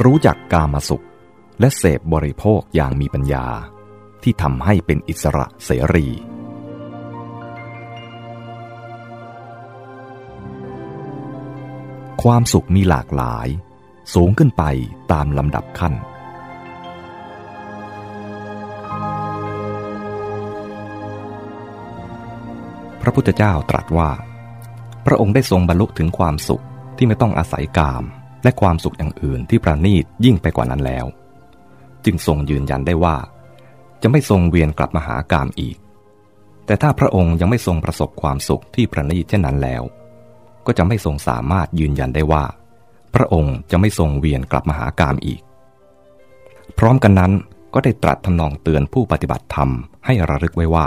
รู้จักกามาสุข และเสพบริโภคอย่างมีปัญญา ที่ทำให้เป็นอิสระเสรี ความสุขมีหลากหลาย สูงขึ้นไปตามลำดับขั้น พระพุทธเจ้าตรัสว่า พระองค์ได้ทรงบรรลุถึงความสุขที่ไม่ต้องอาศัยกาม และความสุขอย่างอื่นที่ประณีตยิ่งไปกว่านั้นแล้ว จึงทรงยืนยันได้ว่า จะไม่ทรงเวียนกลับมาหากามอีก แต่ถ้าพระองค์ยังไม่ทรงประสบความสุขที่ประณีตเช่นนั้นแล้ว ก็จะไม่ทรงสามารถยืนยันได้ว่า พระองค์จะไม่ทรงเวียนกลับมาหากามอีก พร้อมกันนั้นก็ได้ตรัสทำนองเตือนผู้ปฏิบัติธรรมให้ระลึกไว้ว่า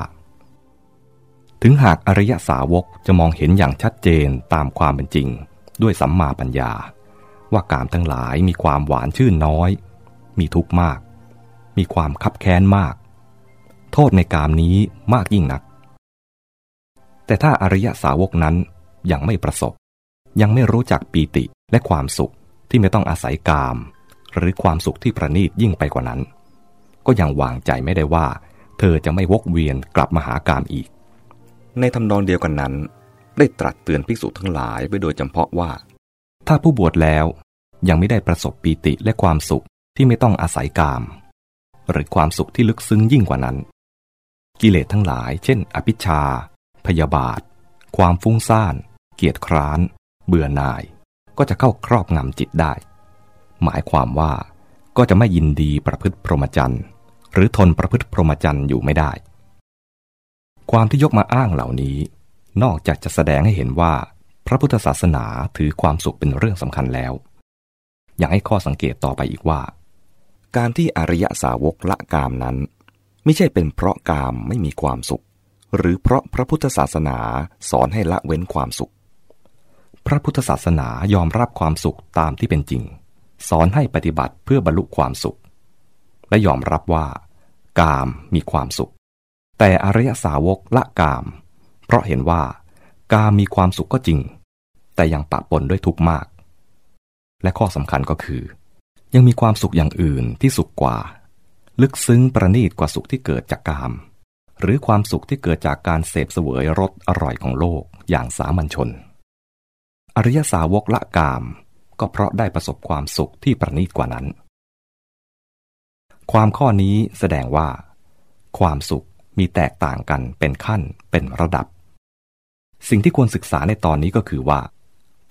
ถึงหากอริยสาวกจะมองเห็นอย่างชัดเจนตามความเป็นจริง ด้วยสัมมาปัญญา ว่ากามทั้งหลายมีความหวานชื่นน้อย มีทุกข์มาก มีความคับแค้นมาก โทษในกามนี้มากยิ่งนัก แต่ถ้าอริยสาวกนั้นยังไม่ประสบ ยังไม่รู้จักปีติและความสุขที่ไม่ต้องอาศัยกาม หรือความสุขที่ประณีตยิ่งไปกว่านั้น ก็ยังวางใจไม่ได้ว่า เธอจะไม่วกเวียนกลับมาหากามอีก ในทำนองเดียวกันนั้น ได้ตรัสเตือนภิกษุทั้งหลายไว้โดยจำเพาะว่า ถ้าผู้บวชแล้วยังไม่ได้ประสบปีติและความสุขที่ไม่ต้องอาศัยกาม หรือความสุขที่ลึกซึ้งยิ่งกว่านั้น กิเลสทั้งหลาย เช่น อภิชา พยาบาท ความฟุ้งซ่าน เกียจคร้าน เบื่อหน่าย ก็จะเข้าครอบงำจิตได้ หมายความว่าก็จะไม่ยินดีประพฤติพรหมจรรย์ หรือทนประพฤติพรหมจรรย์อยู่ไม่ได้ ความที่ยกมาอ้างเหล่านี้ นอกจากจะแสดงให้เห็นว่า พระพุทธศาสนาถือความสุขเป็นเรื่องสำคัญแล้ว อยังให้ข้อสังเกตต่อไปอีกว่า การที่อริยสาวกละกามนั้น ไม่ใช่เป็นเพราะกามไม่มีความสุข หรือเพราะพระพุทธศาสนาสอนให้ละเว้นความสุข พระพุทธศาสนายอมรับความสุขตามที่เป็นจริง สอนให้ปฏิบัติเพื่อบรรลุความสุข และยอมรับว่า กามมีความสุข แต่อริยสาวกละกาม เพราะเห็นว่ากามมีความสุขก็จริง แต่ยังปะปนด้วยทุกข์มาก และข้อสำคัญก็คือ ยังมีความสุขอย่างอื่นที่สุขกว่า ลึกซึ้งประณีตกว่าสุขที่เกิดจากกาม หรือความสุขที่เกิดจากการเสพเสวยรสอร่อยของโลกอย่างสามัญชน อริยสาวกละกามก็เพราะได้ประสบความสุขที่ประณีตกว่านั้น ความข้อนี้แสดงว่า ความสุขมีแตกต่างกันเป็นขั้นเป็นระดับ สิ่งที่ควรศึกษาในตอนนี้ก็คือว่า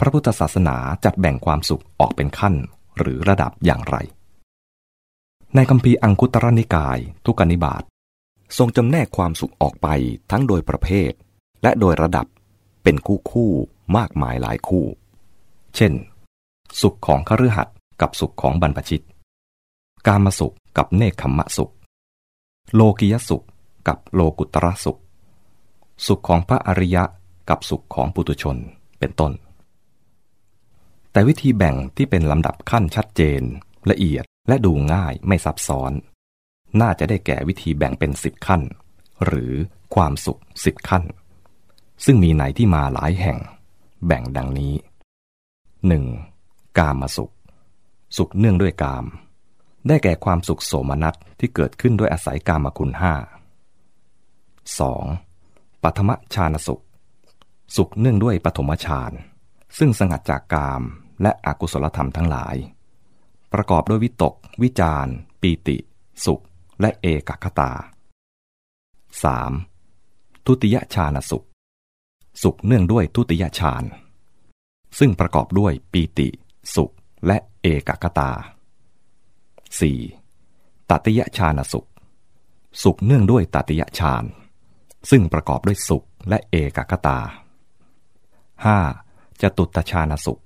พระพุทธศาสนาจัดแบ่งความสุขออกเป็นขั้น หรือระดับอย่างไร ในคำพีอังคุตรนิกาย ทุกนิบาตทรงจำแนกความสุขออกไปทั้งโดยประเภท และโดยระดับเป็นคู่คู่มากมายหลายคู่ เช่น สุขของคฤหัสถ์กับสุขของบรรพชิต กามสุขกับเนคขมะสุข โลกิยสุขกับโลกุตระสุข สุขของพระอริยะกับสุขของปุตุชน เป็นต้น แต่วิธีแบ่งที่เป็นลำดับขั้นชัดเจน ละเอียดและดูง่ายไม่ซับซ้อน น่าจะได้แก่วิธีแบ่งเป็นสิบขั้น หรือความสุขสิบขั้น ซึ่งมีในที่มาหลายแห่ง แบ่งดังนี้ 1. กามาสุข สุขเนื่องด้วยกาม ได้แก่ความสุขโสมนัสที่เกิดขึ้นด้วยอาศัยกามคุณห้า 2. ปัทมชานสุข สุขเนื่องด้วยปฐมฌานซึ่งสงัดจากกาม และอกุศลธรรมทั้งหลาย ประกอบด้วยวิตก วิจารปีติ สุข และเอกคตา 3. ทุติยฌานสุข สุขเนื่องด้วยทุติยฌานซึ่งประกอบด้วยปีติ สุข และเอกคตา 4. ตัติยฌานสุข สุขเนื่องด้วยตัติยฌานซึ่งประกอบด้วยสุขและเอกคตา 5. จตุตฌานสุข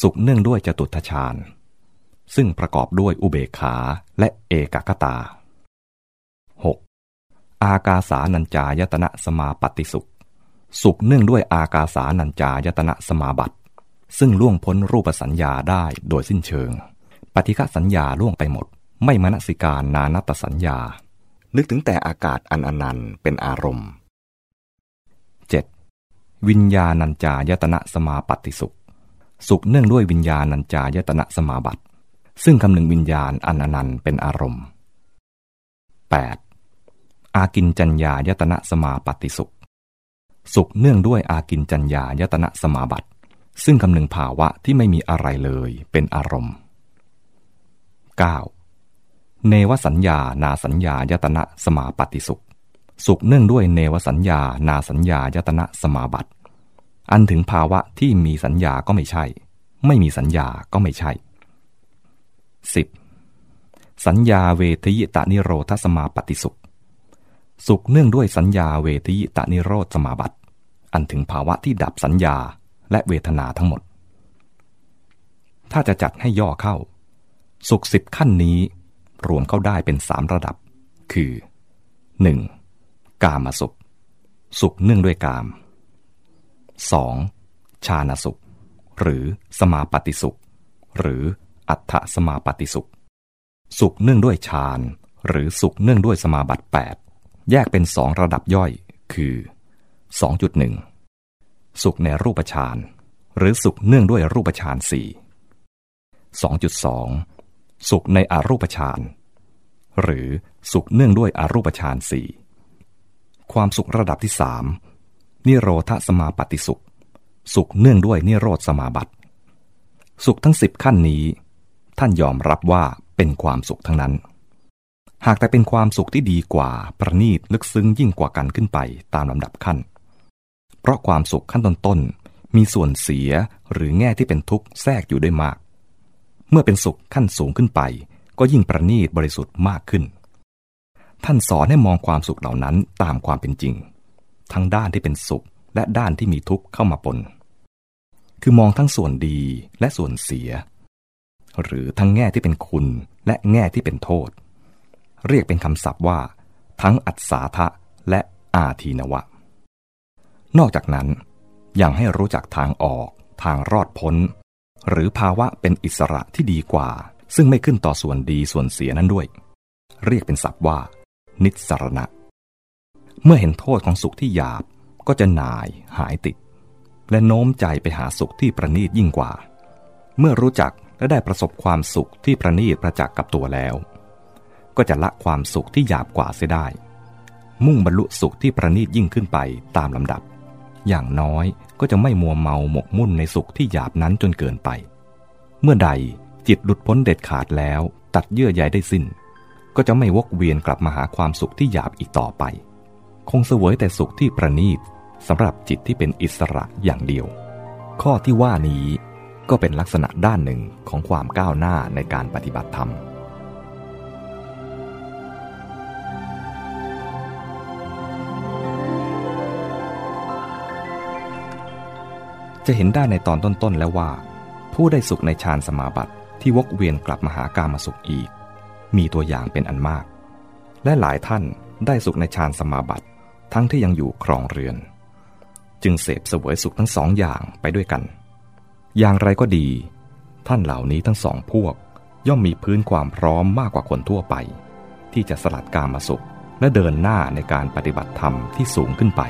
สุขเนื่องด้วยจตุทชาญ ซึ่งประกอบด้วยอุเบกขาและเอกคตา 6. อากาสานัญจายตนะสมาปฏิสุข สุขเนื่องด้วยอากาสานัญจายตนะสมาบัติ ซึ่งล่วงพ้นรูปสัญญาได้โดยสิ้นเชิง ปฏิฆสัญญาล่วงไปหมด ไม่มนสิการนานัตสัญญา นึกถึงแต่อากาศอันอนันต์เป็นอารมณ์ 7. วิญญาณัญจายตนะสมาปฏิสุข สุขเนื่องด้วยวิญญาณัญจายตนะสมาบัติ ซึ่งคำนึงวิญญาณอันอนันต์เป็นอารมณ์ 8. อากินจัญญายตนะสมาปฏิสุข สุขเนื่องด้วยอากินจัญญายตนะสมาบัติ ซึ่งคำนึงภาวะที่ไม่มีอะไรเลยเป็นอารมณ์ 9. เนวสัญญานาสัญญายตนะสมาปฏิสุข สุขเนื่องด้วยเนวสัญญานาสัญญายตนะสมาบัติ อันถึงภาวะที่มีสัญญาก็ไม่ใช่ ไม่มีสัญญาก็ไม่ใช่ 10. สัญญาเวทยิตานิโรธสมาปฏิสุข สุขเนื่องด้วยสัญญาเวทยิตานิโรธสมาบัติ อันถึงภาวะที่ดับสัญญาและเวทนาทั้งหมด ถ้าจะจัดให้ย่อเข้า สุขสิบขั้นนี้ รวมเข้าได้เป็นสามระดับ คือ 1. กามสุข สุขเนื่องด้วยกาม 2. ชาณสุข หรือสมาปฏิสุข หรืออัฏฐสมาปฏิสุข สุขเนื่องด้วยฌานหรือสุขเนื่องด้วยสมาบัติ 8 แยกเป็นสองระดับย่อย คือ 2.1 สุขในรูปฌานหรือสุขเนื่องด้วยรูปฌานสี่2.2 สุขในอรูปฌานหรือสุขเนื่องด้วยอรูปฌานสี่ความสุขระดับที่สาม นิโรธสมาปฏิสุข สุขเนื่องด้วยนิโรธสมาบัติ สุขทั้งสิบขั้นนี้ ท่านยอมรับว่าเป็นความสุขทั้งนั้น หากแต่เป็นความสุขที่ดีกว่าประณีตลึกซึ้งยิ่งกว่ากันขึ้นไปตามลำดับขั้น เพราะความสุขขั้นต้นๆมีส่วนเสียหรือแง่ที่เป็นทุกข์แทรกอยู่ด้วยมาก เมื่อเป็นสุขขั้นสูงขึ้นไป ก็ยิ่งประณีตบริสุทธิ์มากขึ้น ท่านสอนให้มองความสุขเหล่านั้นตามความเป็นจริง ทั้งด้านที่เป็นสุข และด้านที่มีทุกข์เข้ามาปน คือมองทั้งส่วนดีและส่วนเสีย หรือทั้งแง่ที่เป็นคุณและแง่ที่เป็นโทษ เรียกเป็นคำศัพท์ว่า ทั้งอัศาทะและอาทีนวะ นอกจากนั้นยังให้รู้จักทางออก ทางรอดพ้น หรือภาวะเป็นอิสระที่ดีกว่า ซึ่งไม่ขึ้นต่อส่วนดีส่วนเสียนั้นด้วย เรียกเป็นศัพท์ว่า นิสรณะ เมื่อเห็นโทษของสุขที่หยาบก็จะหน่ายหายติด และโน้มใจไปหาสุขที่ประณีตยิ่งกว่า เมื่อรู้จักและได้ประสบความสุขที่ประณีตประจักษ์กับตัวแล้ว ก็จะละความสุขที่หยาบกว่าเสียได้ มุ่งบรรลุสุขที่ประณีตยิ่งขึ้นไปตามลำดับ อย่างน้อยก็จะไม่มัวเมาหมกมุ่นในสุขที่หยาบนั้นจนเกินไป เมื่อใดจิตหลุดพ้นเด็ดขาดแล้ว ตัดเยื่อใยได้สิ้น ก็จะไม่วกเวียนกลับมาหาความสุขที่หยาบอีกต่อไป คงเสวยแต่สุขที่ประณีตสำหรับจิตที่เป็นอิสระอย่างเดียว ข้อที่ว่านี้ก็เป็นลักษณะด้านหนึ่งของความก้าวหน้าในการปฏิบัติธรรม จะเห็นได้ในตอนต้นๆแล้วว่า ผู้ได้สุขในฌานสมาบัติที่วกเวียนกลับมาหากามาสุขอีก มีตัวอย่างเป็นอันมาก และหลายท่านได้สุขในฌานสมาบัติ ทั้งที่ยังอยู่ครองเรือน จึงเสพเสวยสุขทั้งสองอย่างไปด้วยกัน อย่างไรก็ดี ท่านเหล่านี้ทั้งสองพวก ย่อมมีพื้นความพร้อมมากกว่าคนทั่วไป ที่จะสลัดการมาสุขและเดินหน้าในการปฏิบัติธรรมที่สูงขึ้นไป